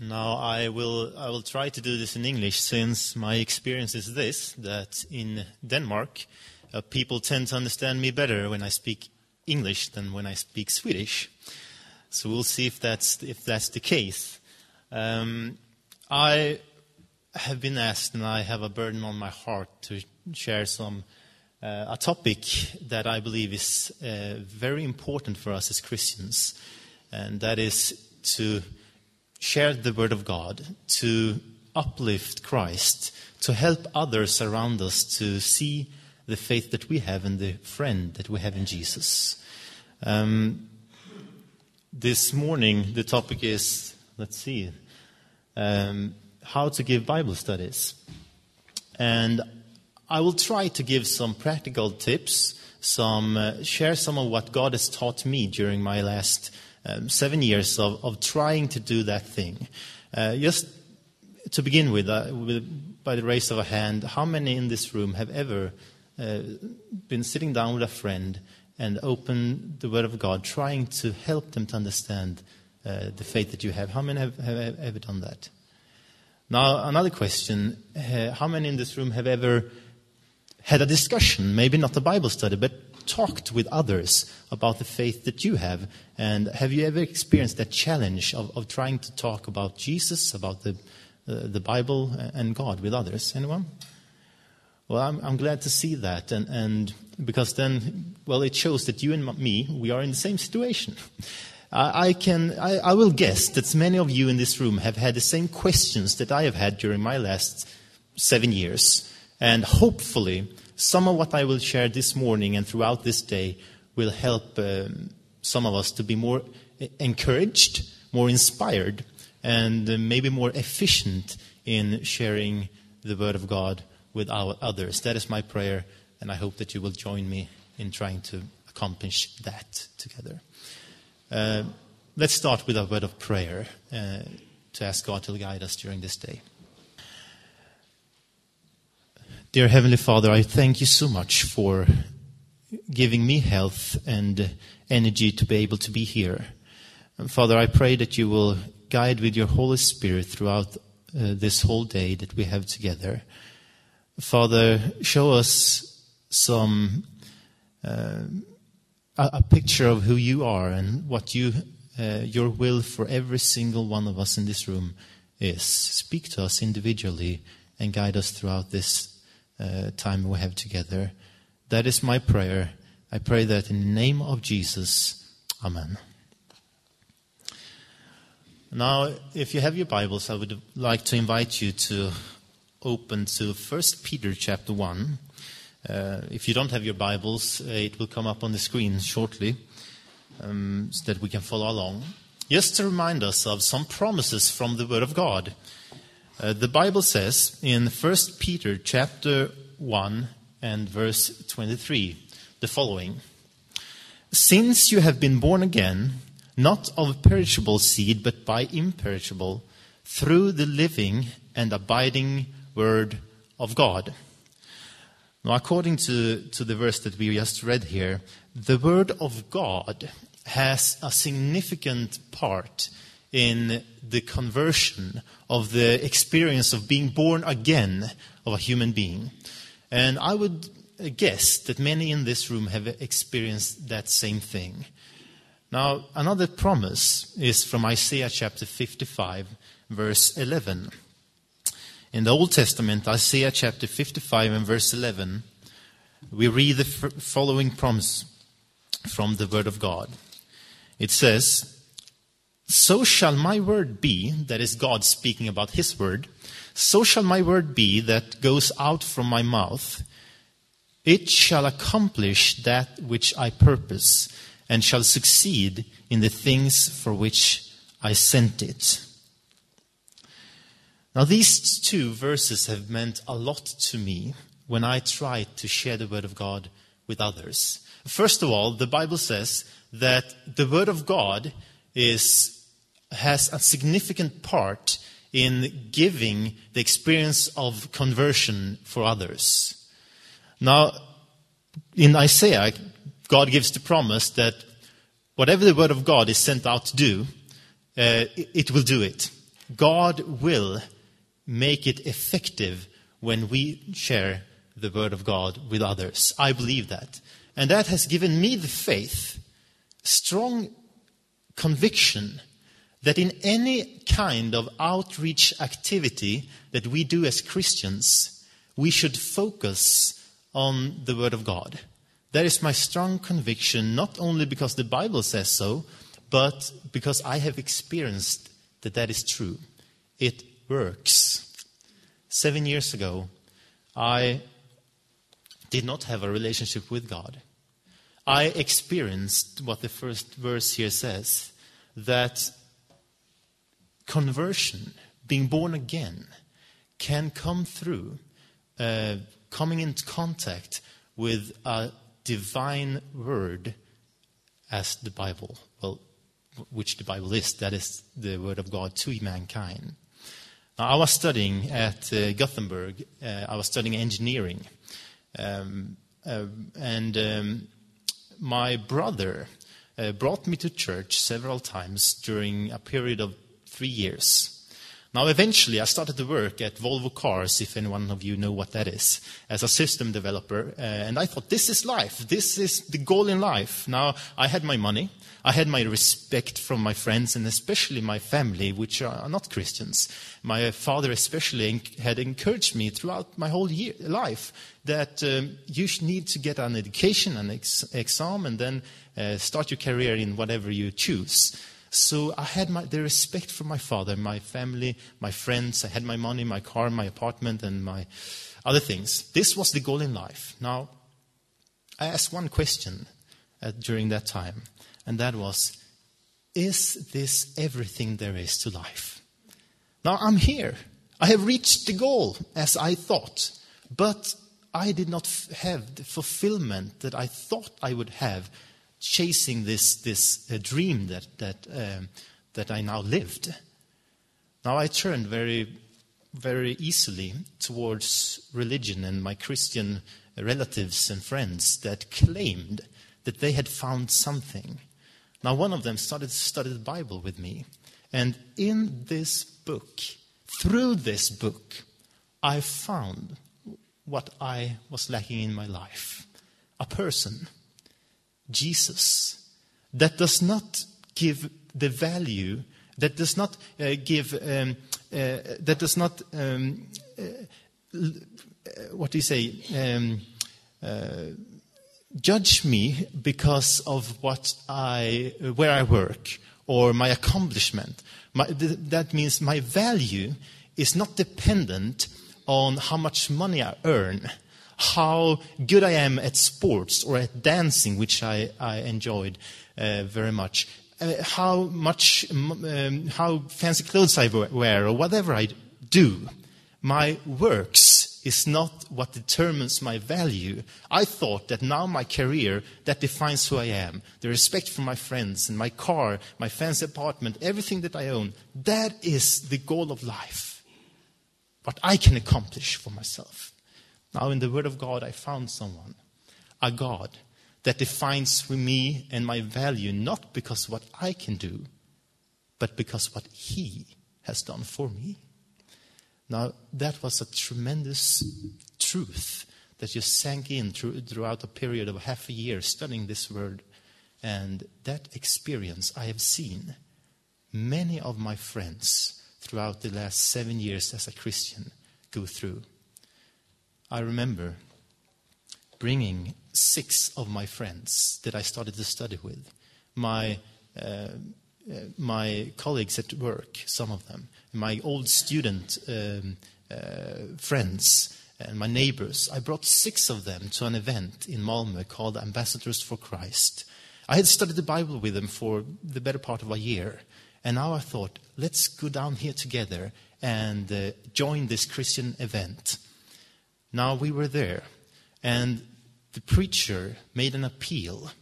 Now I will I will try to do this in English since my experience is this that in Denmark uh, people tend to understand me better when I speak English than when I speak Swedish. So we'll see if that's if that's the case. Um, I have been asked and I have a burden on my heart to share some uh, a topic that I believe is uh, very important for us as Christians, and that is to share the Word of God, to uplift Christ, to help others around us to see the faith that we have and the friend that we have in Jesus. Um, this morning, the topic is let's see, um, how to give Bible studies. And I will try to give some practical tips, some uh, share some of what God has taught me during my last um, seven years of, of trying to do that thing. Uh, just to begin with, uh, with, by the raise of a hand, how many in this room have ever uh, been sitting down with a friend and opened the Word of God, trying to help them to understand uh, the faith that you have? How many have, have, have ever done that? Now, another question uh, how many in this room have ever had a discussion, maybe not a Bible study, but talked with others about the faith that you have? And have you ever experienced that challenge of, of trying to talk about Jesus, about the, uh, the Bible and God with others? Anyone? Well, I'm, I'm glad to see that. And, and because then, well, it shows that you and me, we are in the same situation. I, can, I, I will guess that many of you in this room have had the same questions that I have had during my last seven years. And hopefully, some of what I will share this morning and throughout this day will help um, some of us to be more encouraged, more inspired, and uh, maybe more efficient in sharing the Word of God with our others. That is my prayer, and I hope that you will join me in trying to accomplish that together. Uh, let's start with a word of prayer uh, to ask God to guide us during this day. Dear Heavenly Father, I thank you so much for giving me health and energy to be able to be here. And Father, I pray that you will guide with your Holy Spirit throughout uh, this whole day that we have together. Father, show us some uh, a, picture of who you are and what you uh, your will for every single one of us in this room is. Speak to us individually and guide us throughout this uh, time we have together. That is my prayer. I pray that in the name of Jesus. Amen. Now, if you have your Bibles, I would like to invite you to open to 1 Peter chapter 1. Uh, if you don't have your Bibles, uh, it will come up on the screen shortly um, so that we can follow along. Just to remind us of some promises from the Word of God. Uh, the Bible says in 1 Peter chapter 1 and verse 23 the following Since you have been born again, not of perishable seed, but by imperishable, through the living and abiding Word of God. Now, according to, to the verse that we just read here, the Word of God has a significant part in the conversion of the experience of being born again of a human being. And I would guess that many in this room have experienced that same thing. Now, another promise is from Isaiah chapter 55, verse 11. In the Old Testament, Isaiah chapter 55 and verse 11, we read the following promise from the Word of God. It says, so shall my word be, that is God speaking about his word, so shall my word be that goes out from my mouth. It shall accomplish that which I purpose, and shall succeed in the things for which I sent it. Now, these two verses have meant a lot to me when I tried to share the Word of God with others. First of all, the Bible says that the Word of God is has a significant part in giving the experience of conversion for others. Now, in Isaiah, God gives the promise that whatever the word of God is sent out to do, uh, it, it will do it. God will make it effective when we share the Word of God with others. I believe that. And that has given me the faith, strong conviction that in any kind of outreach activity that we do as Christians, we should focus on the Word of God. That is my strong conviction, not only because the Bible says so, but because I have experienced that that is true. It works. Seven years ago, I did not have a relationship with God. I experienced what the first verse here says that conversion, being born again, can come through uh, coming into contact with a divine word as the Bible, well, which the Bible is, that is the word of God to mankind. Now, I was studying at uh, Gothenburg, uh, I was studying engineering. Um, uh, and um, my brother uh, brought me to church several times during a period of three years. Now, eventually, I started to work at Volvo Cars, if any one of you know what that is, as a system developer. Uh, and I thought, this is life. This is the goal in life. Now, I had my money. I had my respect from my friends and especially my family, which are not Christians. My father, especially, had encouraged me throughout my whole year, life that um, you need to get an education, an ex- exam, and then uh, start your career in whatever you choose. So I had my, the respect for my father, my family, my friends. I had my money, my car, my apartment, and my other things. This was the goal in life. Now, I asked one question uh, during that time, and that was Is this everything there is to life? Now I'm here. I have reached the goal as I thought, but I did not f- have the fulfillment that I thought I would have chasing this, this uh, dream that, that, um, that I now lived. Now I turned very, very easily towards religion and my Christian relatives and friends that claimed that they had found something. Now, one of them started to study the Bible with me. And in this book, through this book, I found what I was lacking in my life a person Jesus that does not give the value, that does not uh, give, um, uh, that does not, um, uh, what do you say, um, uh, judge me because of what I, where I work or my accomplishment. My, th- that means my value is not dependent on how much money I earn how good I am at sports or at dancing, which I, I enjoyed uh, very much, uh, how much, um, how fancy clothes I wear, or whatever I do. My works is not what determines my value. I thought that now my career, that defines who I am. The respect for my friends and my car, my fancy apartment, everything that I own, that is the goal of life. What I can accomplish for myself. Now, in the Word of God, I found someone, a God that defines me and my value not because what I can do, but because what He has done for me. Now, that was a tremendous truth that just sank in through, throughout a period of half a year studying this word. And that experience I have seen many of my friends throughout the last seven years as a Christian go through. I remember bringing six of my friends that I started to study with, my, uh, uh, my colleagues at work, some of them, my old student um, uh, friends, and my neighbors. I brought six of them to an event in Malmö called Ambassadors for Christ. I had studied the Bible with them for the better part of a year. And now I thought, let's go down here together and uh, join this Christian event. Now we were there, and the preacher made an appeal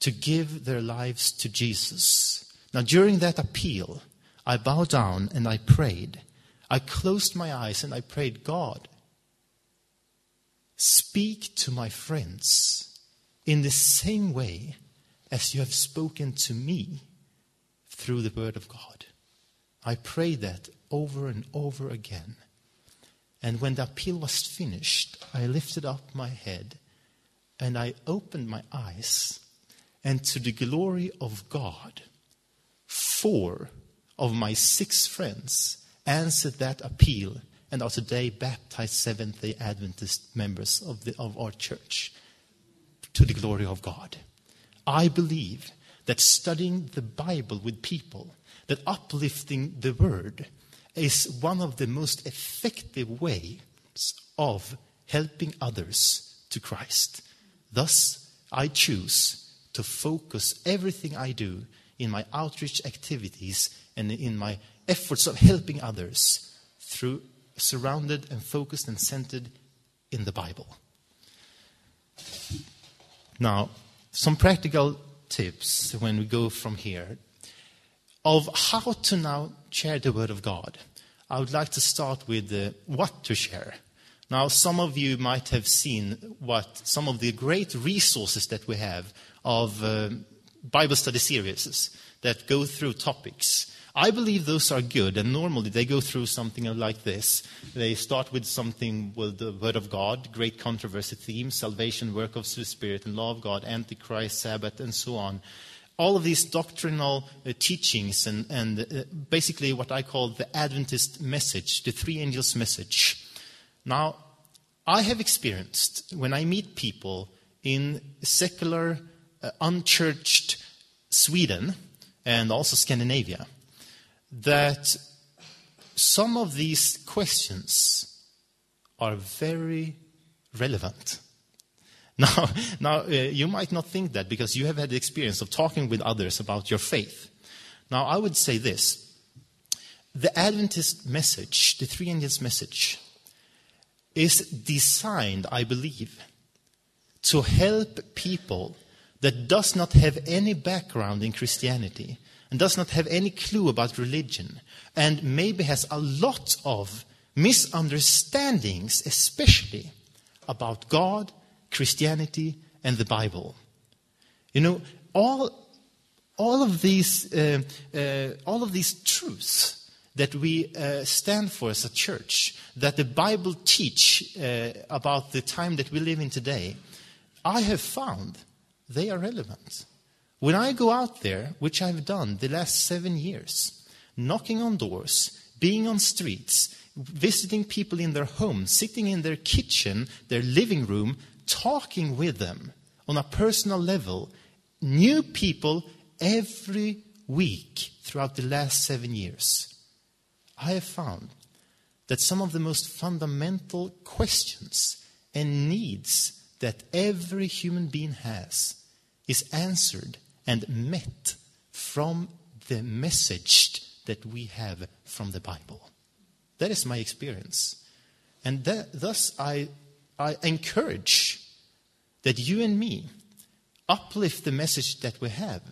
to give their lives to Jesus. Now, during that appeal, I bowed down and I prayed. I closed my eyes and I prayed, God, speak to my friends in the same way as you have spoken to me through the Word of God. I prayed that over and over again. And when the appeal was finished, I lifted up my head and I opened my eyes, and to the glory of God, four of my six friends answered that appeal and are today baptized Seventh day Adventist members of, the, of our church to the glory of God. I believe that studying the Bible with people, that uplifting the Word, is one of the most effective ways of helping others to Christ. Thus, I choose to focus everything I do in my outreach activities and in my efforts of helping others through surrounded and focused and centered in the Bible. Now, some practical tips when we go from here of how to now share the Word of God. I would like to start with uh, what to share. Now, some of you might have seen what some of the great resources that we have of uh, Bible study series that go through topics. I believe those are good, and normally they go through something like this. They start with something with the Word of God, great controversy theme, salvation, work of the Spirit, and law of God, Antichrist, Sabbath, and so on. All of these doctrinal uh, teachings and, and uh, basically what I call the Adventist message, the three angels' message. Now, I have experienced when I meet people in secular, uh, unchurched Sweden and also Scandinavia that some of these questions are very relevant. Now, now uh, you might not think that because you have had the experience of talking with others about your faith. Now, I would say this the Adventist message, the Three Angels message, is designed, I believe, to help people that does not have any background in Christianity and does not have any clue about religion and maybe has a lot of misunderstandings, especially about God, Christianity, and the Bible. You know, all, all, of, these, uh, uh, all of these truths that we uh, stand for as a church, that the Bible teach uh, about the time that we live in today, I have found they are relevant. When I go out there, which I've done the last seven years, knocking on doors, being on streets, visiting people in their homes, sitting in their kitchen, their living room, talking with them on a personal level, new people every week throughout the last seven years, I have found that some of the most fundamental questions and needs that every human being has is answered and met from the message that we have from the Bible. That is my experience. And that, thus, I, I encourage that you and me uplift the message that we have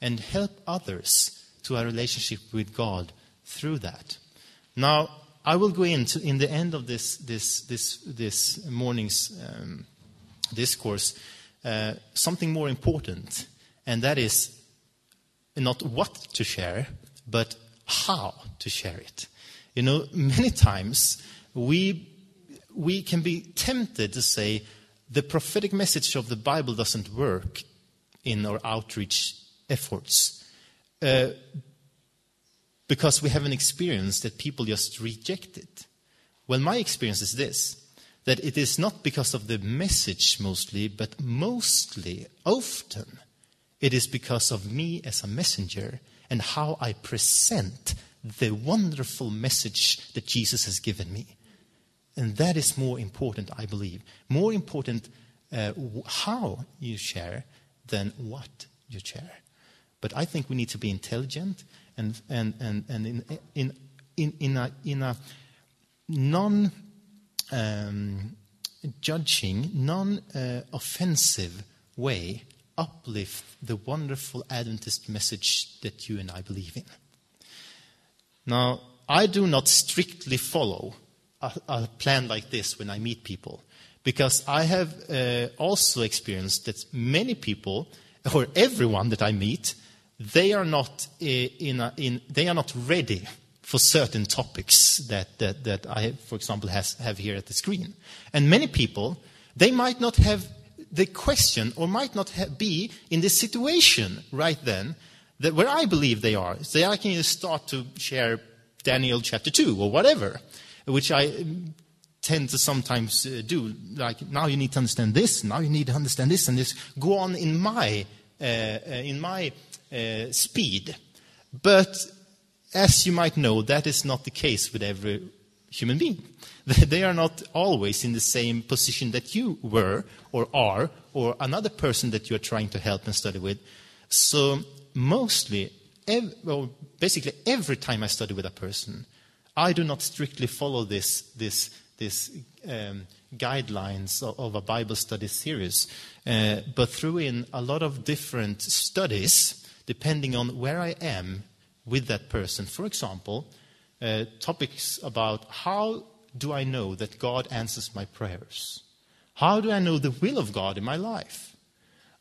and help others to our relationship with God through that. Now, I will go into, in the end of this, this, this, this morning's um, discourse, uh, something more important and that is not what to share, but how to share it. You know, many times we, we can be tempted to say the prophetic message of the Bible doesn't work in our outreach efforts uh, because we have an experience that people just reject it. Well, my experience is this that it is not because of the message mostly, but mostly, often, it is because of me as a messenger and how I present the wonderful message that Jesus has given me. And that is more important, I believe. More important uh, how you share than what you share. But I think we need to be intelligent and, and, and, and in, in, in, in a, in a non um, judging, non uh, offensive way uplift the wonderful Adventist message that you and I believe in. Now, I do not strictly follow a, a plan like this when I meet people, because I have uh, also experienced that many people, or everyone that I meet, they are not, uh, in a, in, they are not ready for certain topics that, that, that I, for example, has, have here at the screen. And many people, they might not have the question or might not be in the situation right then that where I believe they are. So I can just start to share Daniel chapter 2 or whatever, which I tend to sometimes uh, do. Like, now you need to understand this, now you need to understand this, and this. Go on in my, uh, uh, in my uh, speed. But as you might know, that is not the case with every human being. They are not always in the same position that you were or are, or another person that you are trying to help and study with. So, mostly, ev- well, basically, every time I study with a person, I do not strictly follow this, this, this um, guidelines of, a Bible study series, uh, but throw in a lot of different studies depending on where I am with that person. For example, uh, topics about how do I know that God answers my prayers? How do I know the will of God in my life?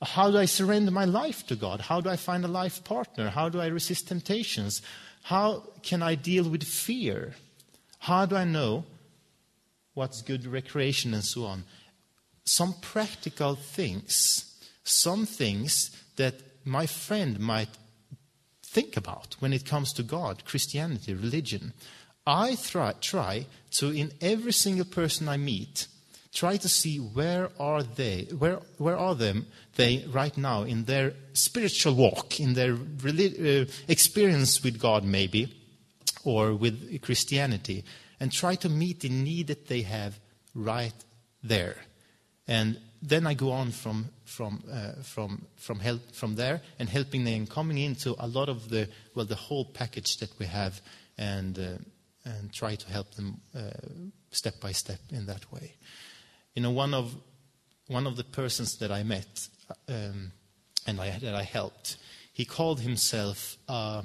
How do I surrender my life to God? How do I find a life partner? How do I resist temptations? How can I deal with fear? How do I know what's good recreation and so on? Some practical things, some things that my friend might think about when it comes to God, Christianity, religion. I try, try to, in every single person I meet, try to see where are they, where, where are them they right now in their spiritual walk, in their uh, experience with God maybe, or with Christianity, and try to meet the need that they have right there. And then I go on from, from, uh, from, from, help, from there and helping them coming into a lot of the, well, the whole package that we have and, uh, and try to help them uh, step by step in that way. You know, one of, one of the persons that I met um, and I, that I helped, he called himself uh,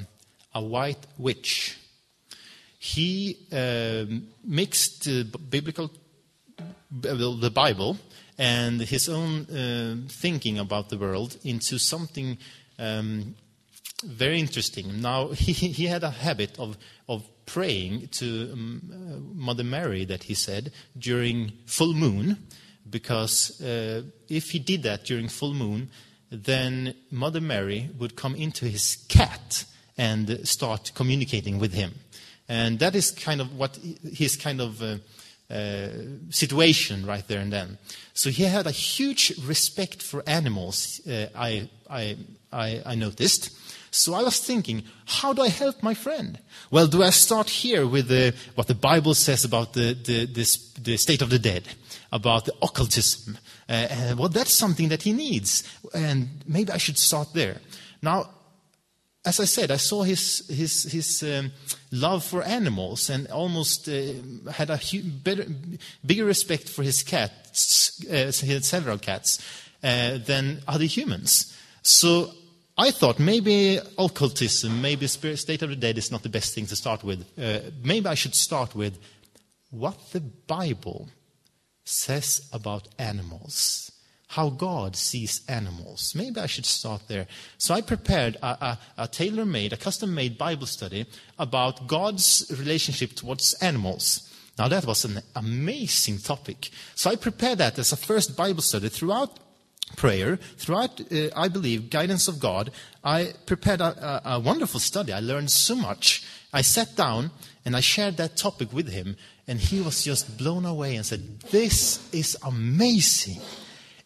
a white witch. He um, mixed biblical, the Bible and his own uh, thinking about the world into something um, very interesting. Now, he, he had a habit of, of praying to um, uh, Mother Mary, that he said, during full moon, because uh, if he did that during full moon, then Mother Mary would come into his cat and start communicating with him. And that is kind of what his kind of uh, uh, situation right there and then. So he had a huge respect for animals, uh, I, I, I, I noticed. So I was thinking, how do I help my friend? Well, do I start here with the, what the Bible says about the, the, this, the state of the dead, about the occultism? Uh, well, that's something that he needs, and maybe I should start there. Now, as I said, I saw his, his, his um, love for animals and almost uh, had a hu- better, bigger respect for his cats, uh, he had several cats, uh, than other humans. So I thought maybe occultism, maybe spirit state of the dead is not the best thing to start with. Uh, maybe I should start with what the Bible says about animals how God sees animals. Maybe I should start there. So I prepared a, a, a tailor made, a custom made Bible study about God's relationship towards animals. Now, that was an amazing topic. So I prepared that as a first Bible study throughout prayer, throughout, uh, I believe, guidance of God. I prepared a, a, a wonderful study. I learned so much. I sat down and I shared that topic with him, and he was just blown away and said, This is amazing.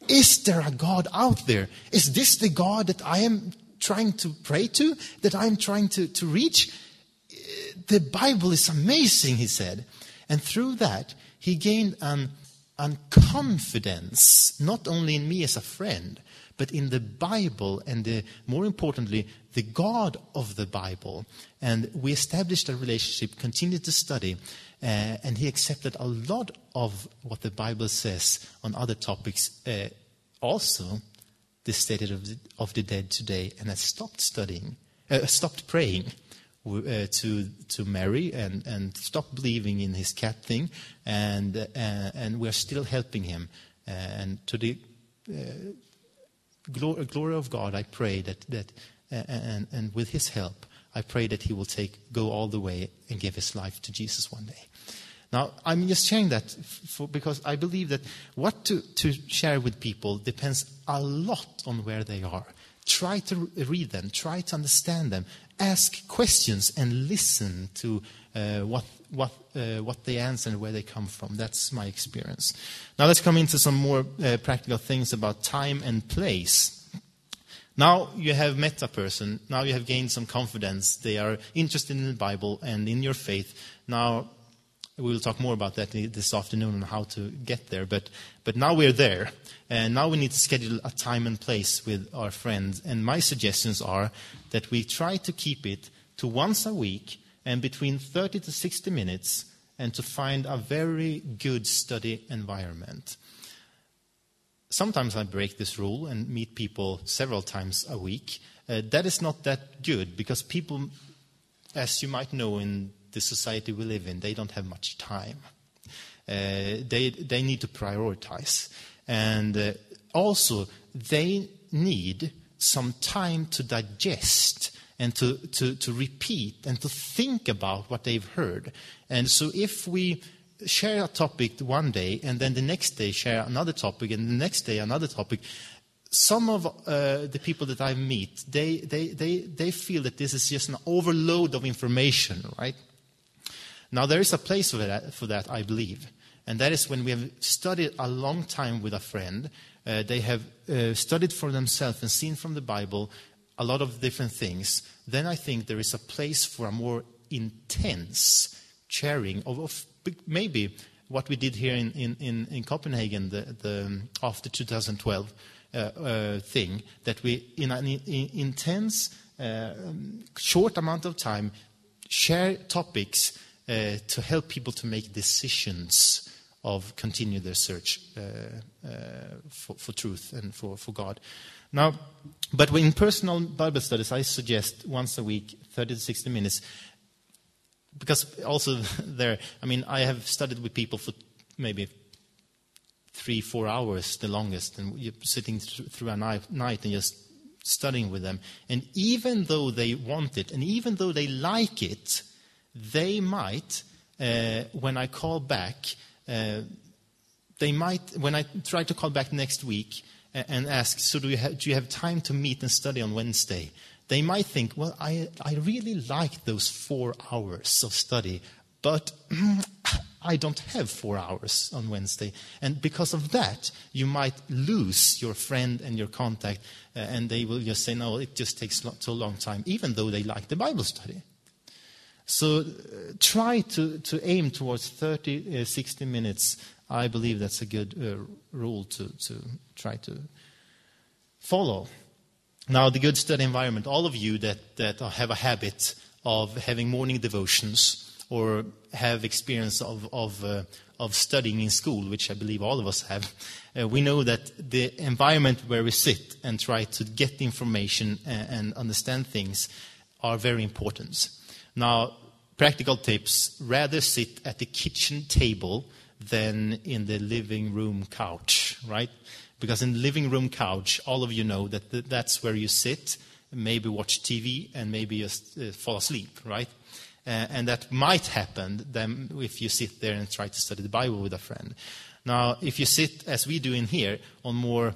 Is there a God out there? Is this the God that I am trying to pray to, that I'm trying to, to reach? The Bible is amazing, he said. And through that, he gained an, an confidence, not only in me as a friend, but in the Bible and the, more importantly, the God of the Bible. And we established a relationship, continued to study, uh, and he accepted a lot of what the Bible says on other topics, uh, also the state of the, of the dead today, and I stopped studying, uh, stopped praying uh, to to Mary, and and stopped believing in his cat thing, and uh, and we're still helping him. and to the glory, glory of God, I pray that that and and with His help, I pray that he will take, go all the way and give his life to Jesus one day. Now, I'm just sharing that for, because I believe that what to, to share with people depends a lot on where they are. Try to read them, try to understand them, ask questions, and listen to uh, what, what, uh, what they answer and where they come from. That's my experience. Now, let's come into some more uh, practical things about time and place. Now you have met a person. Now you have gained some confidence. They are interested in the Bible and in your faith. Now we will talk more about that this afternoon on how to get there. But, but now we're there. And now we need to schedule a time and place with our friends. And my suggestions are that we try to keep it to once a week and between 30 to 60 minutes and to find a very good study environment. Sometimes I break this rule and meet people several times a week. Uh, that is not that good because people, as you might know in the society we live in, they don't have much time. Uh, they, they need to prioritize. And uh, also, they need some time to digest and to, to, to repeat and to think about what they've heard. And so, if we share a topic one day and then the next day share another topic and the next day another topic, some of uh, the people that I meet, they, they, they, they feel that this is just an overload of information, right? Now, there is a place for that, for that, I believe. And that is when we have studied a long time with a friend. Uh, they have uh, studied for themselves and seen from the Bible a lot of different things. Then I think there is a place for a more intense sharing of, of maybe what we did here in, in, in, in Copenhagen the, the, after 2012 uh, uh, thing, that we, in an in, intense, uh, short amount of time, share topics uh, to help people to make decisions of continue their search uh, uh, for, for, truth and for, for God. Now, but in personal Bible studies, I suggest once a week, 30 to 60 minutes, because also there, I mean, I have studied with people for maybe three, four hours, the longest, and you're sitting through a night and just studying with them. And even though they want it, and even though they like it, they might, uh, when I call back, uh, they might, when I try to call back next week and ask, so do you, have, do you have time to meet and study on Wednesday? They might think, well, I, I really like those four hours of study, but I don't have four hours on Wednesday. And because of that, you might lose your friend and your contact, uh, and they will just say, no, it just takes so long time, even though they like the Bible study. So uh, try to, to aim towards 30, uh, 60 minutes. I believe that's a good uh, rule to, to try to follow. Now, the good study environment, all of you that, that have a habit of having morning devotions or have experience of, of, uh, of studying in school, which I believe all of us have, uh, we know that the environment where we sit and try to get information and, and understand things are very important. Now, practical tips rather sit at the kitchen table than in the living room couch, right? Because in the living room couch, all of you know that that's where you sit, maybe watch TV, and maybe just uh, fall asleep, right? Uh, and that might happen then if you sit there and try to study the Bible with a friend. Now, if you sit, as we do in here, on more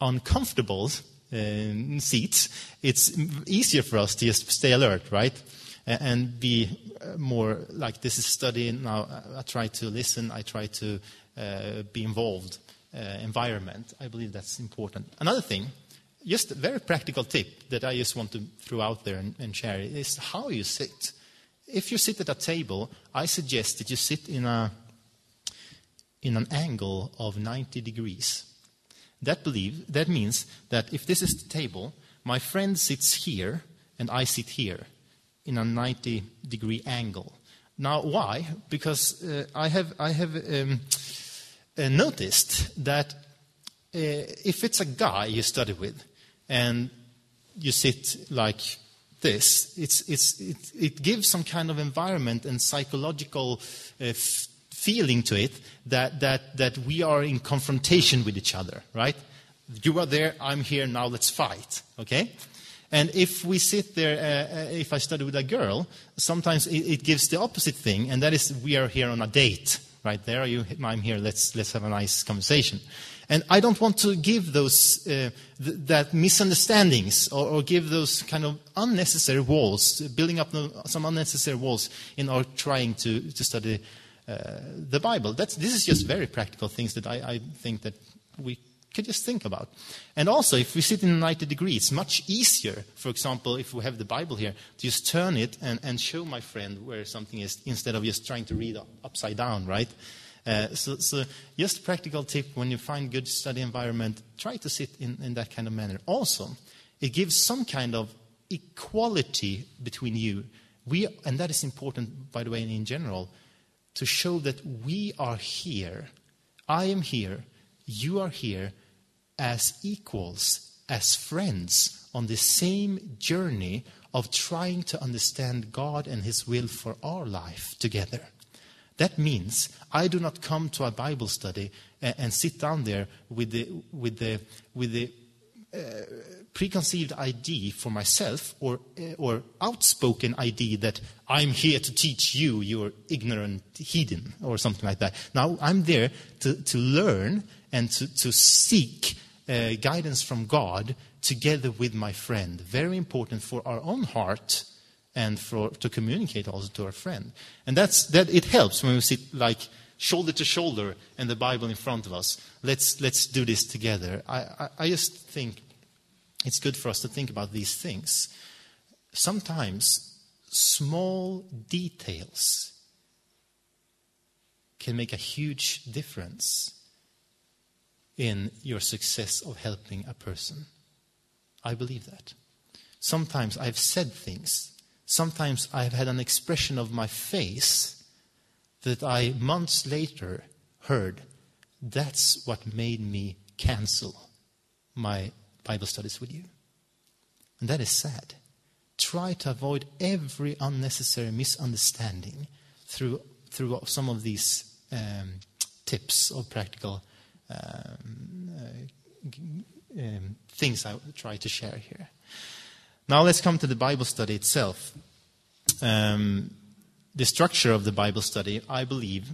uncomfortable uh, seats, it's easier for us to just stay alert, right? And be uh, more like this is studying now i try to listen i try to uh, be involved uh, environment. I believe that's important. Another thing just a very practical tip that i just want to throw out there and, and share is how you sit. If you sit at a table i suggest that you sit in a in an angle of 90 degrees. That believe that means that if this is the table my friend sits here and i sit here in a 90 degree angle. Now, why? Because uh, I have, I have um, uh, noticed that uh, if it's a guy you study with and you sit like this, it's, it's, it, it gives some kind of environment and psychological uh, f- feeling to it that, that, that we are in confrontation with each other, right? You are there, I'm here, now let's fight, okay? And if we sit there, uh, uh, if I study with a girl, sometimes it, it, gives the opposite thing, and that is we are here on a date, right? There you, I'm here. Let's let's have a nice conversation. And I don't want to give those uh, th- that misunderstandings or, or, give those kind of unnecessary walls, building up some unnecessary walls in our trying to to study uh, the Bible. That's, this is just very practical things that I, I think that we could just think about. And also, if we sit in 90 degrees, it's much easier, for example, if we have the Bible here, to just turn it and, and show my friend where something is instead of just trying to read upside down, right? Uh, so, so, just a practical tip when you find good study environment, try to sit in, in that kind of manner. Also, it gives some kind of equality between you. We, and that is important, by the way, in general to show that we are here. I am here, you are here as equals, as friends on the same journey of trying to understand God and His will for our life together. That means I do not come to a Bible study and, and sit down there with the, with the, with the uh, preconceived idea for myself or, uh, or outspoken idea that I'm here to teach you, you're ignorant heathen, or something like that. Now, I'm there to, to learn and to, to seek uh, guidance from God together with my friend. Very important for our own heart and for, to communicate also to our friend. And that's, that it helps when we sit like shoulder to shoulder and the Bible in front of us. Let's, let's do this together. I, I, I just think it's good for us to think about these things. Sometimes small details can make a huge difference in your success of helping a person. I believe that. Sometimes I've said things. Sometimes I've had an expression of my face that I months later heard. That's what made me cancel my Bible studies with you. And that is sad. Try to avoid every unnecessary misunderstanding through, through some of these um, tips of practical um, uh, um, things I try to share here. Now let's come to the Bible study itself. Um, the structure of the Bible study, I believe,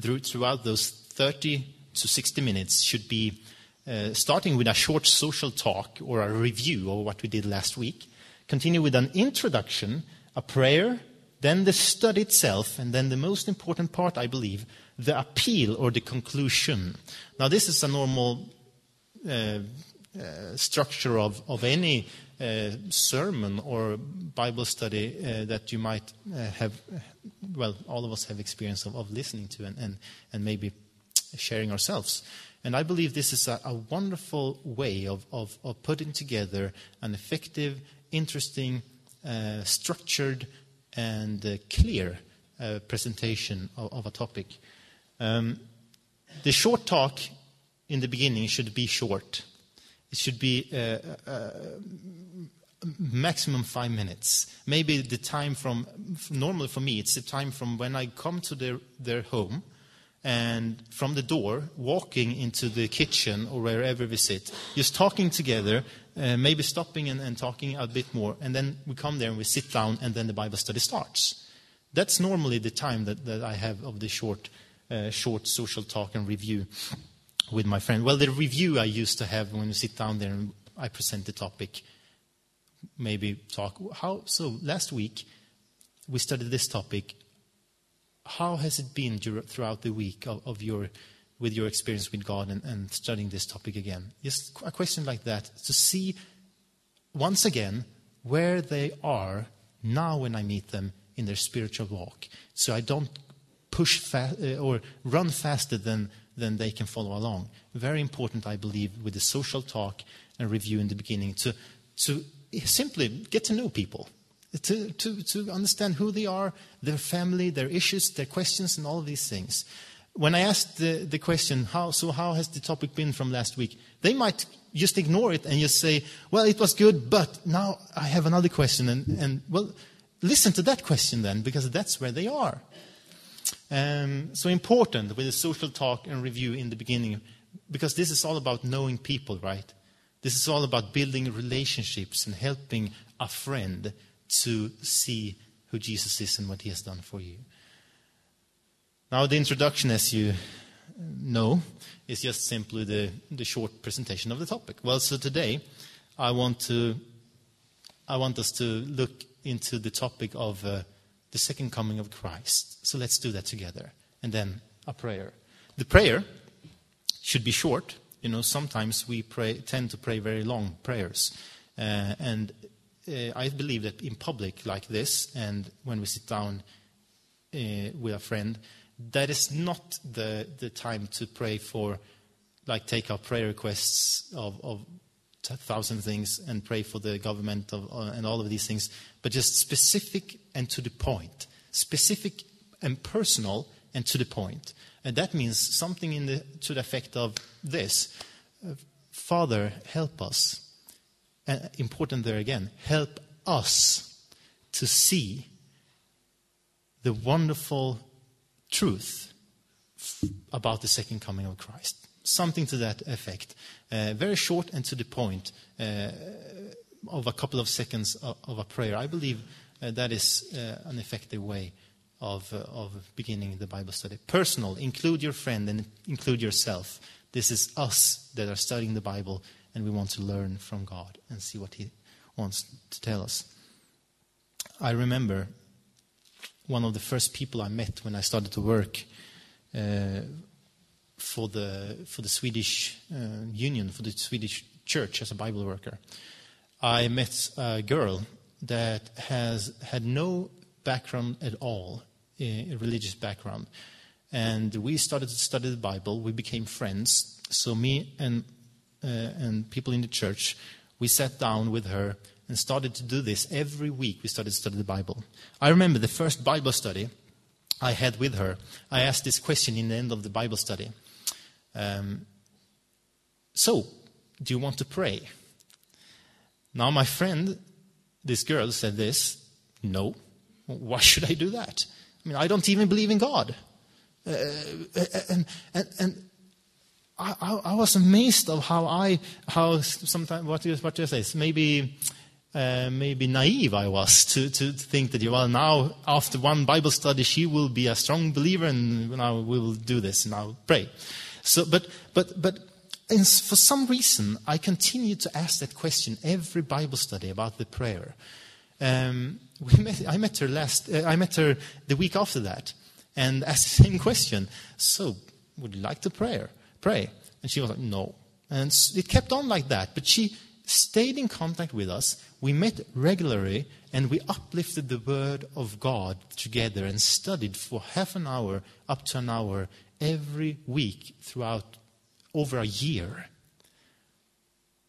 through, throughout those 30 to 60 minutes should be uh, starting with a short social talk or a review of what we did last week, continue with an introduction, a prayer, then the study itself, and then the most important part, I believe, the appeal or the conclusion. Now, this is a normal uh, uh, structure of, of any uh, sermon or Bible study uh, that you might uh, have, well, all of us have experience of, of listening to and, and, and maybe sharing ourselves. And I believe this is a, a wonderful way of, of, of, putting together an effective, interesting, uh, structured, and clear uh, presentation of, of, a topic. Um, the short talk in the beginning should be short. It should be uh, uh, maximum five minutes. Maybe the time from, normally for me, it's the time from when I come to their, their home and from the door, walking into the kitchen or wherever we sit, just talking together, uh, maybe stopping and, and, talking a bit more, and then we come there and we sit down, and then the Bible study starts. That's normally the time that, that I have of the short, short social talk and review with my friend. Well, the review I used to have when we sit down there and I present the topic, maybe talk. How so? Last week we studied this topic how has it been throughout the week of, of your, with your experience with God and, and studying this topic again? Just a question like that to see once again where they are now when I meet them in their spiritual walk. So I don't push fa- uh, or run faster than, than they can follow along. Very important, I believe, with the social talk and review in the beginning to, to simply get to know people to, to, to understand who they are, their family, their issues, their questions, and all of these things. When I asked the, the question, how, so how has the topic been from last week? They might just ignore it and just say, well, it was good, but now I have another question. And, and well, listen to that question then, because that's where they are. Um, so important with a social talk and review in the beginning, because this is all about knowing people, right? This is all about building relationships and helping a friend to see who Jesus is and what he has done for you. Now, the introduction, as you know, is just simply the, the short presentation of the topic. Well, so today I want to I want us to look into the topic of uh, the second coming of Christ. So let's do that together, and then a prayer. The prayer should be short. You know, sometimes we pray, tend to pray very long prayers, uh, and uh, I believe that in public like this, and when we sit down uh, with a friend, that is not the, the time to pray for, like, take our prayer requests of, of a thousand things and pray for the government of, uh, and all of these things, but just specific and to the point. Specific and personal and to the point. And that means something in the, to the effect of this Father, help us. Uh, important there again, help us to see the wonderful truth about the second coming of Christ. Something to that effect. Uh, very short and to the point uh, of a couple of seconds of, a prayer. I believe uh, that is uh, an effective way of, uh, of beginning the Bible study. Personal, include your friend and include yourself. This is us that are studying the Bible, and we want to learn from God and see what He wants to tell us. I remember one of the first people I met when I started to work uh, for the for the Swedish uh, Union, for the Swedish Church as a Bible worker. I met a girl that has had no background at all, a religious background, and we started to study the Bible. We became friends. So me and uh, and people in the church, we sat down with her and started to do this every week. We started to study the Bible. I remember the first Bible study I had with her. I asked this question in the end of the Bible study. Um, so, do you want to pray? Now, my friend, this girl, said this No. Why should I do that? I mean, I don't even believe in God. Uh, and, and, and I, I, was amazed of how I, how sometimes, what do you, what do you say? Maybe uh, maybe naive I was to, to, think that, you well, now after one Bible study, she will be a strong believer and now we will do this and I'll pray. So, but, but, but in, for some reason, I continue to ask that question every Bible study about the prayer. Um, met, I met her last, uh, I met her the week after that and asked the same question. So, would you like to pray? Pray. And she was like, no. And it kept on like that. But she, stayed in contact with us. We met regularly and we uplifted the Word of God together and studied for half an hour up to an hour every week throughout over a year.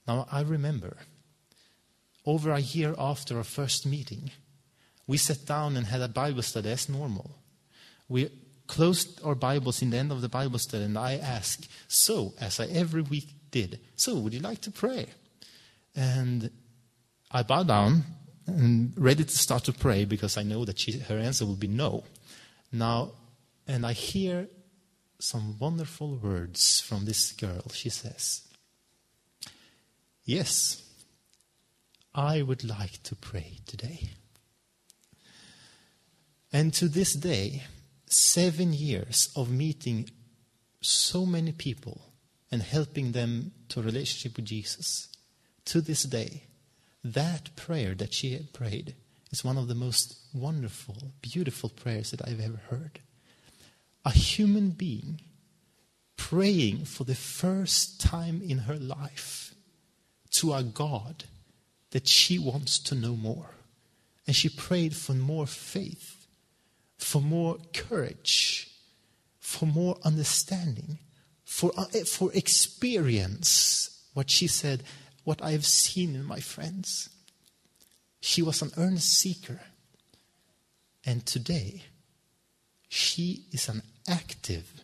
Now, I remember over a year after our first meeting, we sat down and had a Bible study as normal. We closed our Bibles in the end of the Bible study, and I asked, So, as I every week did, so would you like to pray? And I bow down and ready to start to pray because I know that she, her answer will be no. Now, and I hear some wonderful words from this girl. She says, Yes, I would like to pray today. And to this day, seven years of meeting so many people and helping them to relationship with Jesus to this day, that prayer that she had prayed is one of the most wonderful, beautiful prayers that I've ever heard. A human being praying for the first time in her life to a God that she wants to know more. And she prayed for more faith, for more courage, for more understanding, for, uh, for experience. What she said, what I have seen in my friends. She was an earnest seeker. And today, she is an active,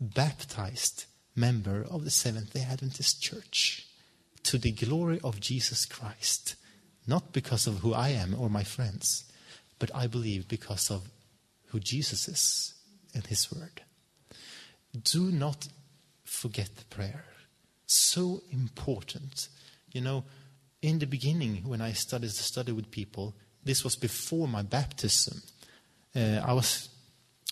baptized member of the Seventh day Adventist Church to the glory of Jesus Christ. Not because of who I am or my friends, but I believe because of who Jesus is and His Word. Do not forget the prayer. So important You know, in the beginning, when I started to study with people, this was before my baptism. Uh, I was,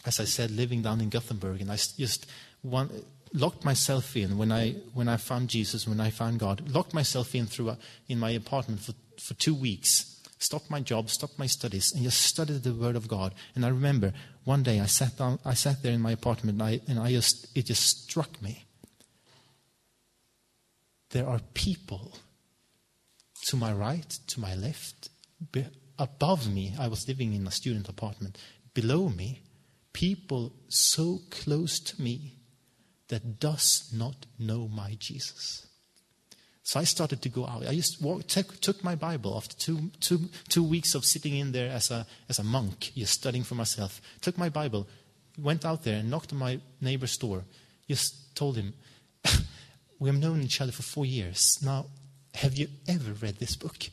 as I said, living down in Gothenburg, and I just one, locked myself in when I when I found Jesus, when I found God. Locked myself in through a, in my apartment for for two weeks. Stopped my job, stopped my studies, and just studied the Word of God. And I remember one day I sat down, I sat there in my apartment, and I, and I just it just struck me. There are people to my right, to my left, above me. I was living in a student apartment. Below me, people so close to me that does not know my Jesus. So I started to go out. I just walked, took, took my Bible after two, two, two weeks of sitting in there as a, as a monk, just studying for myself. Took my Bible, went out there and knocked on my neighbor's door. Just told him, We have known each other for four years. Now, have you ever read this book?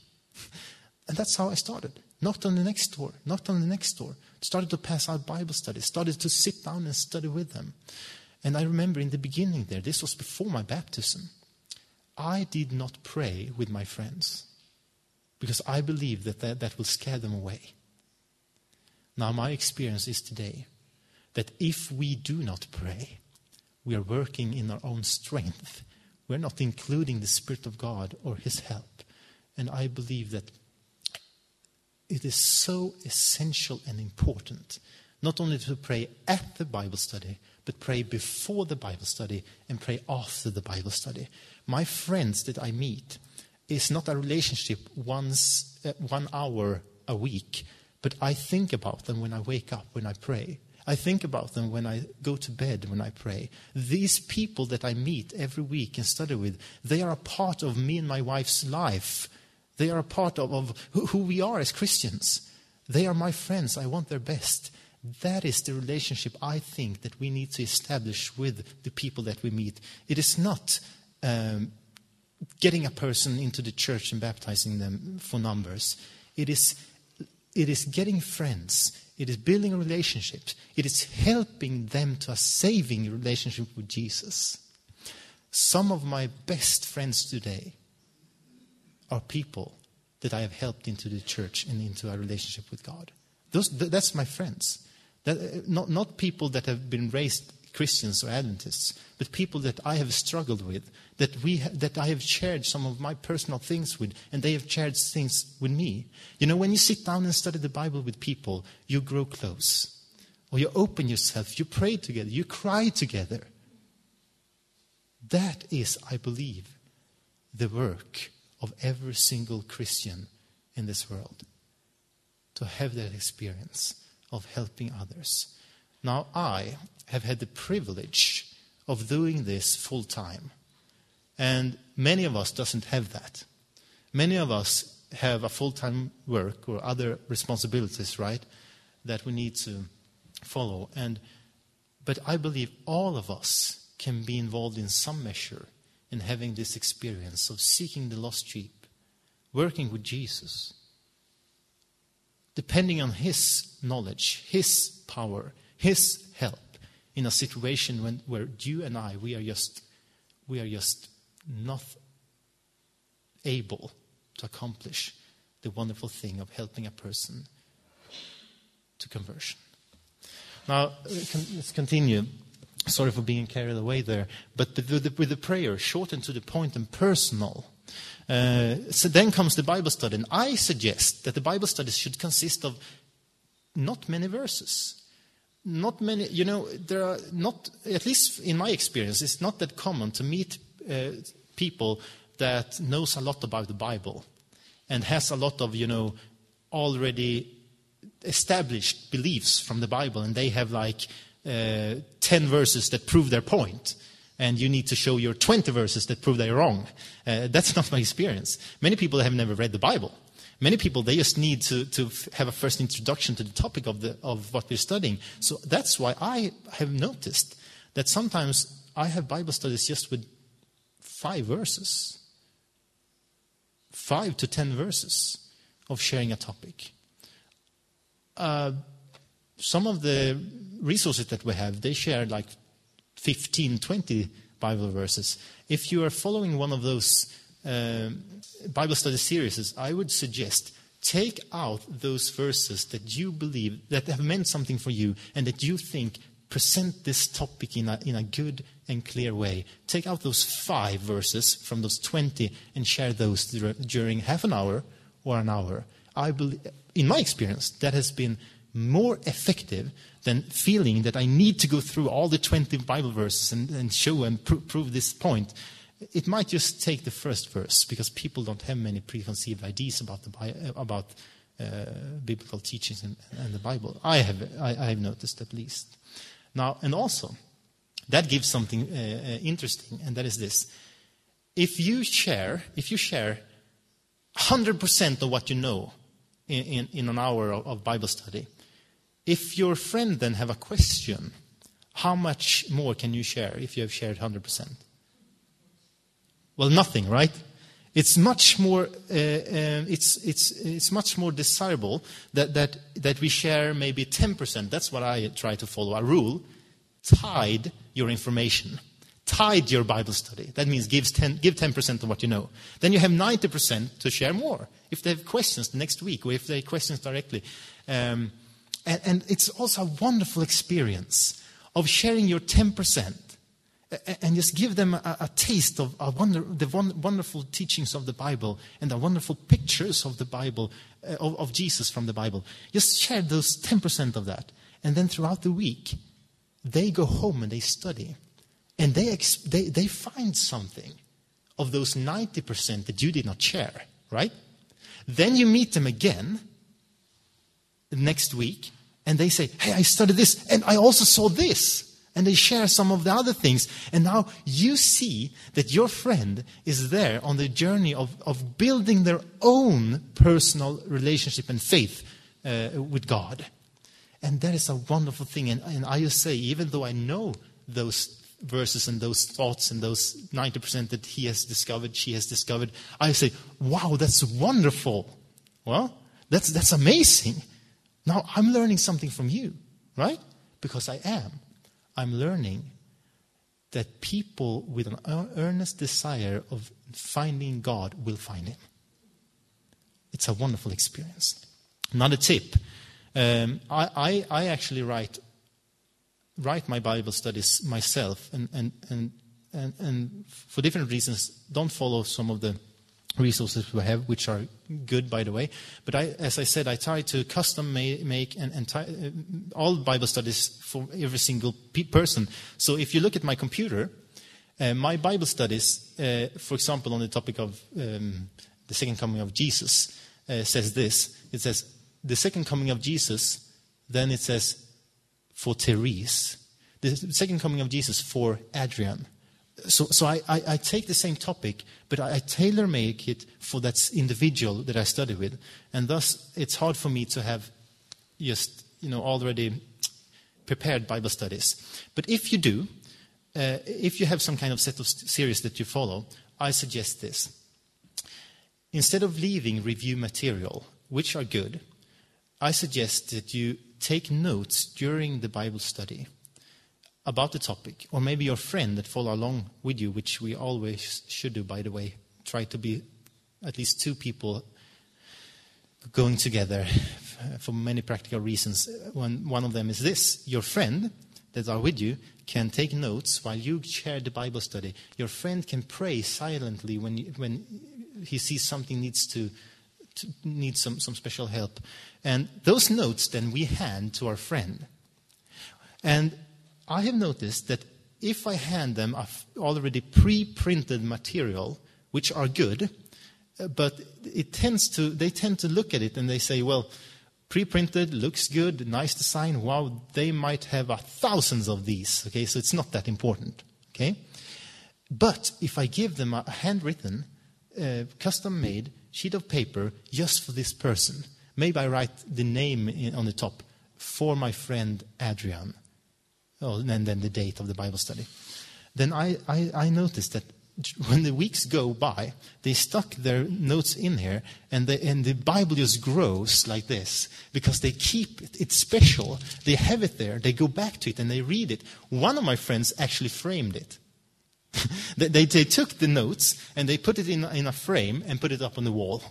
And that's how I started. Knocked on the next door, knocked on the next door. Started to pass out Bible studies, started to sit down and study with them. And I remember in the beginning there, this was before my baptism, I did not pray with my friends because I believe that that, that will scare them away. Now, my experience is today that if we do not pray, we are working in our own strength. We're not including the Spirit of God or His help. And I believe that it is so essential and important not only to pray at the Bible study, but pray before the Bible study and pray after the Bible study. My friends that I meet is not a relationship once, uh, one hour a week, but I think about them when I wake up, when I pray. I think about them when I go to bed, when I pray. These people that I meet every week and study with, they are a part of me and my wife's life. They are a part of, of who we are as Christians. They are my friends. I want their best. That is the relationship I think that we need to establish with the people that we meet. It is not um, getting a person into the church and baptizing them for numbers. It is, it is getting friends. It is building relationships. It is helping them to a saving relationship with Jesus. Some of my best friends today are people that I have helped into the church and into a relationship with God. Those, that's my friends. That, uh, not, not people that have been raised Christians or Adventists, but people that I have struggled with, that, we ha- that I have shared some of my personal things with, and they have shared things with me. You know, when you sit down and study the Bible with people, you grow close. Or you open yourself, you pray together, you cry together. That is, I believe, the work of every single Christian in this world. To have that experience of helping others. Now, I have had the privilege of doing this full time. And many of us doesn't have that. Many of us have a full-time work or other responsibilities, right, that we need to follow. And but I believe all of us can be involved in some measure in having this experience of seeking the lost sheep, working with Jesus, depending on His knowledge, His power, His help in a situation when, where you and I, we are just, we are just not able to accomplish the wonderful thing of helping a person to conversion. Now, let's continue. Sorry for being carried away there. But with the, with the prayer, short and to the point and personal, uh, so then comes the Bible study. And I suggest that the Bible study should consist of not many verses. Not many, you know, there are not, at least in my experience, it's not that common to meet uh, people that knows a lot about the Bible and has a lot of, you know, already established beliefs from the Bible, and they have like uh, 10 verses that prove their point and you need to show your 20 verses that prove they're wrong. Uh, that's not my experience. Many people have never read the Bible. Many people, they just need to, to have a first introduction to the topic of, the, of what we're studying. So that's why I have noticed that sometimes I have Bible studies just with five verses, five to ten verses of sharing a topic. Uh, some of the resources that we have, they share like 15, 20 Bible verses. If you are following one of those um, Bible study series, I would suggest take out those verses that you believe that have meant something for you and that you think present this topic in a, in a good and clear way. Take out those five verses from those 20 and share those during half an hour or an hour. I believe, in my experience, that has been more effective than feeling that I need to go through all the 20 Bible verses and, and show and pr- prove this point. It might just take the first verse because people don't have many preconceived ideas about, the, about uh, biblical teachings and, and, the Bible. I have, I, I have noticed at least. Now, and also, that gives something uh, uh, interesting, and that is this. If you share, if you share 100% of what you know in, in, in an hour of, of Bible study, if your friend then have a question, how much more can you share if you have shared 100%? Well, nothing, right? It's much more, uh, uh, it's, it's, it's much more desirable that, that, that we share maybe 10%. That's what I try to follow, a rule. Tithe your information. Tithe your Bible study. That means give 10, give 10% of what you know. Then you have 90% to share more. If they have questions next week or if they have questions directly. Um, and, and it's also a wonderful experience of sharing your 10% and just give them a, a taste of a wonder, the wonderful teachings of the Bible and the wonderful pictures of the Bible, uh, of, of, Jesus from the Bible. Just share those 10% of that. And then throughout the week, they go home and they study. And they, ex- they, they find something of those 90% that you did not share, right? Then you meet them again next week and they say, Hey, I studied this and I also saw this. And they share some of the other things. And now you see that your friend is there on the journey of, of building their own personal relationship and faith uh, with God. And that is a wonderful thing. And, and I just say, even though I know those verses and those thoughts and those 90% that he has discovered, she has discovered, I say, wow, that's wonderful. Well, that's, that's amazing. Now I'm learning something from you, right? Because I am. I'm learning that people with an earnest desire of finding God will find Him. It's a wonderful experience. Another tip um, I, I, I, actually write, write my Bible studies myself, and, and, and, and, and for different reasons, don't follow some of the resources we have, which are good, by the way. But I, as I said, I try to custom make and, and uh, all Bible studies for every single pe- person. So if you look at my computer, uh, my Bible studies, uh, for example, on the topic of um, the second coming of Jesus, uh, says this. It says, the second coming of Jesus, then it says, for Therese. The second coming of Jesus for Adrian so, so I, I, I, take the same topic, but I, I tailor make it for that individual that I study with. And thus, it's hard for me to have just, you know, already prepared Bible studies. But if you do, uh, if you have some kind of set of series that you follow, I suggest this. Instead of leaving review material, which are good, I suggest that you take notes during the Bible study about the topic, or maybe your friend that follow along with you, which we always should do, by the way. Try to be at least two people going together for many practical reasons. One, one of them is this your friend that are with you can take notes while you share the Bible study. Your friend can pray silently when, you, when he sees something needs to, to needs some, some special help. And those notes then we hand to our friend. And I have noticed that if I hand them already pre-printed material, which are good, uh, but it tends to, they tend to look at it and they say, well, pre-printed looks good, nice design. Wow, they might have thousands of these. Okay, so it's not that important. Okay, but if I give them a handwritten, uh, custom-made sheet of paper just for this person, maybe I write the name in, on the top for my friend Adrian oh, and then the date of the Bible study. Then I, I, I noticed that when the weeks go by, they stuck their notes in here, and the, and the Bible just grows like this because they keep it. It's special. They have it there. They go back to it and they read it. One of my friends actually framed it. they, they, they, took the notes and they put it in, in a frame and put it up on the wall.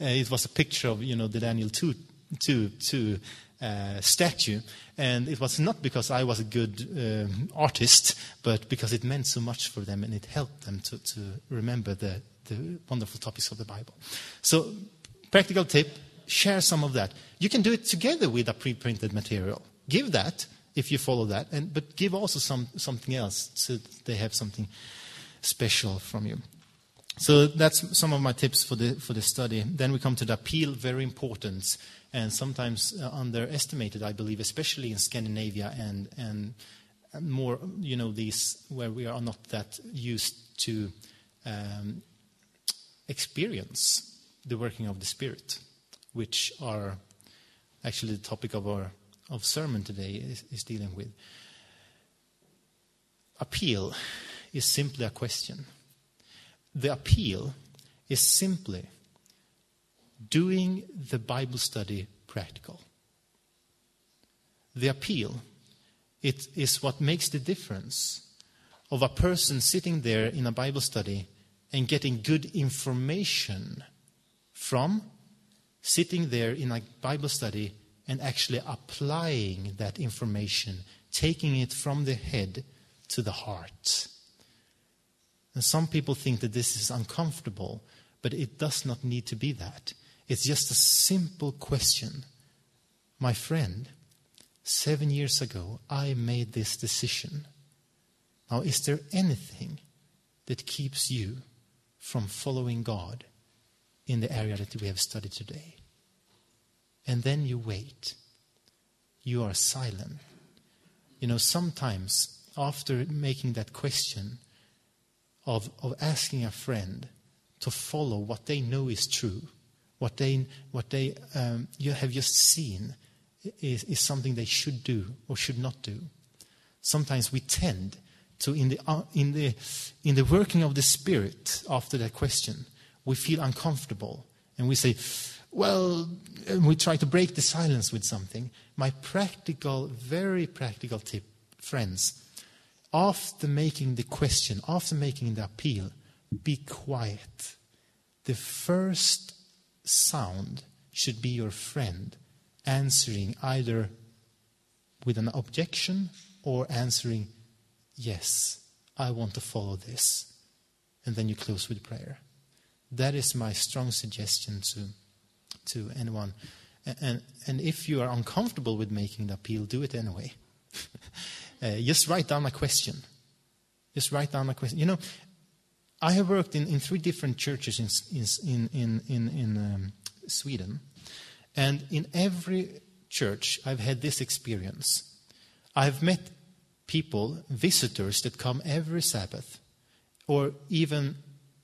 Uh, it was a picture of, you know, the Daniel 2, 2, 2 uh, statue. And it was not because I was a good um, artist, but because it meant so much for them and it helped them to, to remember the, the wonderful topics of the Bible. So, practical tip share some of that. You can do it together with a pre printed material. Give that if you follow that, and, but give also some, something else so they have something special from you. So that's some of my tips for the, for the study. Then we come to the appeal, very important and sometimes uh, underestimated, I believe, especially in Scandinavia and, and more, you know, these where we are not that used to um, experience the working of the Spirit, which are actually the topic of our of sermon today is, is dealing with. Appeal is simply a question. The appeal is simply doing the Bible study practical. The appeal it is what makes the difference of a person sitting there in a Bible study and getting good information from sitting there in a Bible study and actually applying that information, taking it from the head to the heart. And some people think that this is uncomfortable, but it does not need to be that. It's just a simple question. My friend, seven years ago, I made this decision. Now, is there anything that keeps you from following God in the area that we have studied today? And then you wait. You are silent. You know, sometimes after making that question of, of asking a friend to follow what they know is true, what they, what they um, you have just seen is, is something they should do or should not do. Sometimes we tend to, in the, uh, in, the, in the working of the Spirit after that question, we feel uncomfortable and we say, well, we try to break the silence with something. My practical, very practical tip, friends, after making the question, after making the appeal, be quiet. The first sound should be your friend answering either with an objection or answering, Yes, I want to follow this. And then you close with prayer. That is my strong suggestion to, to anyone. And, and if you are uncomfortable with making the appeal, do it anyway. uh, just write down my question. Just write down my question. You know, I have worked in, in three different churches in, in, in, in, in um, Sweden. And in every church, I've had this experience. I've met people, visitors that come every Sabbath, or even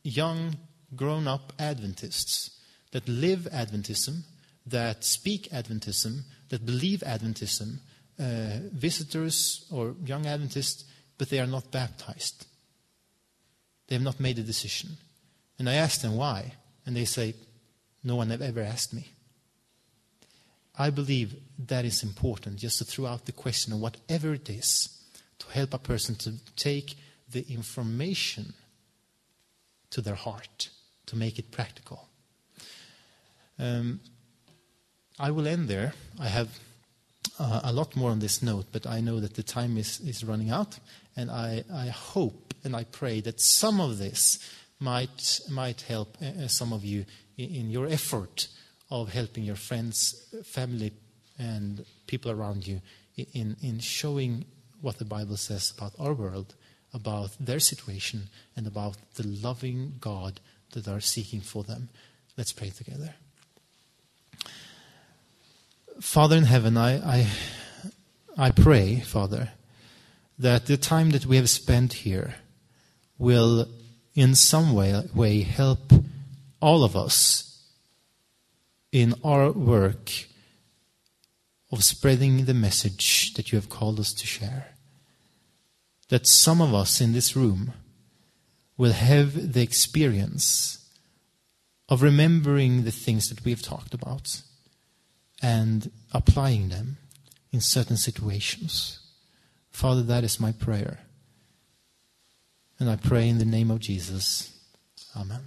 young, grown up Adventists that live Adventism, that speak Adventism, that believe Adventism, uh, visitors or young Adventists, but they are not baptized. They have not made a decision. And I ask them why, and they say, No one have ever asked me. I believe that is important just to throw out the question of whatever it is to help a person to take the information to their heart, to make it practical. Um, I will end there. I have uh, a lot more on this note, but I know that the time is, is running out, and I, I hope and I pray that some of this might, might help uh, uh, some of you in, in your effort of helping your friends, family, and people around you in, in showing what the Bible says about our world, about their situation, and about the loving God that are seeking for them. Let's pray together. Father in heaven, I, I, I pray, Father, that the time that we have spent here will in some way, way help all of us in our work of spreading the message that you have called us to share. That some of us in this room will have the experience of remembering the things that we've talked about and applying them in certain situations. Father, that is my prayer. And I pray in the name of Jesus. Amen.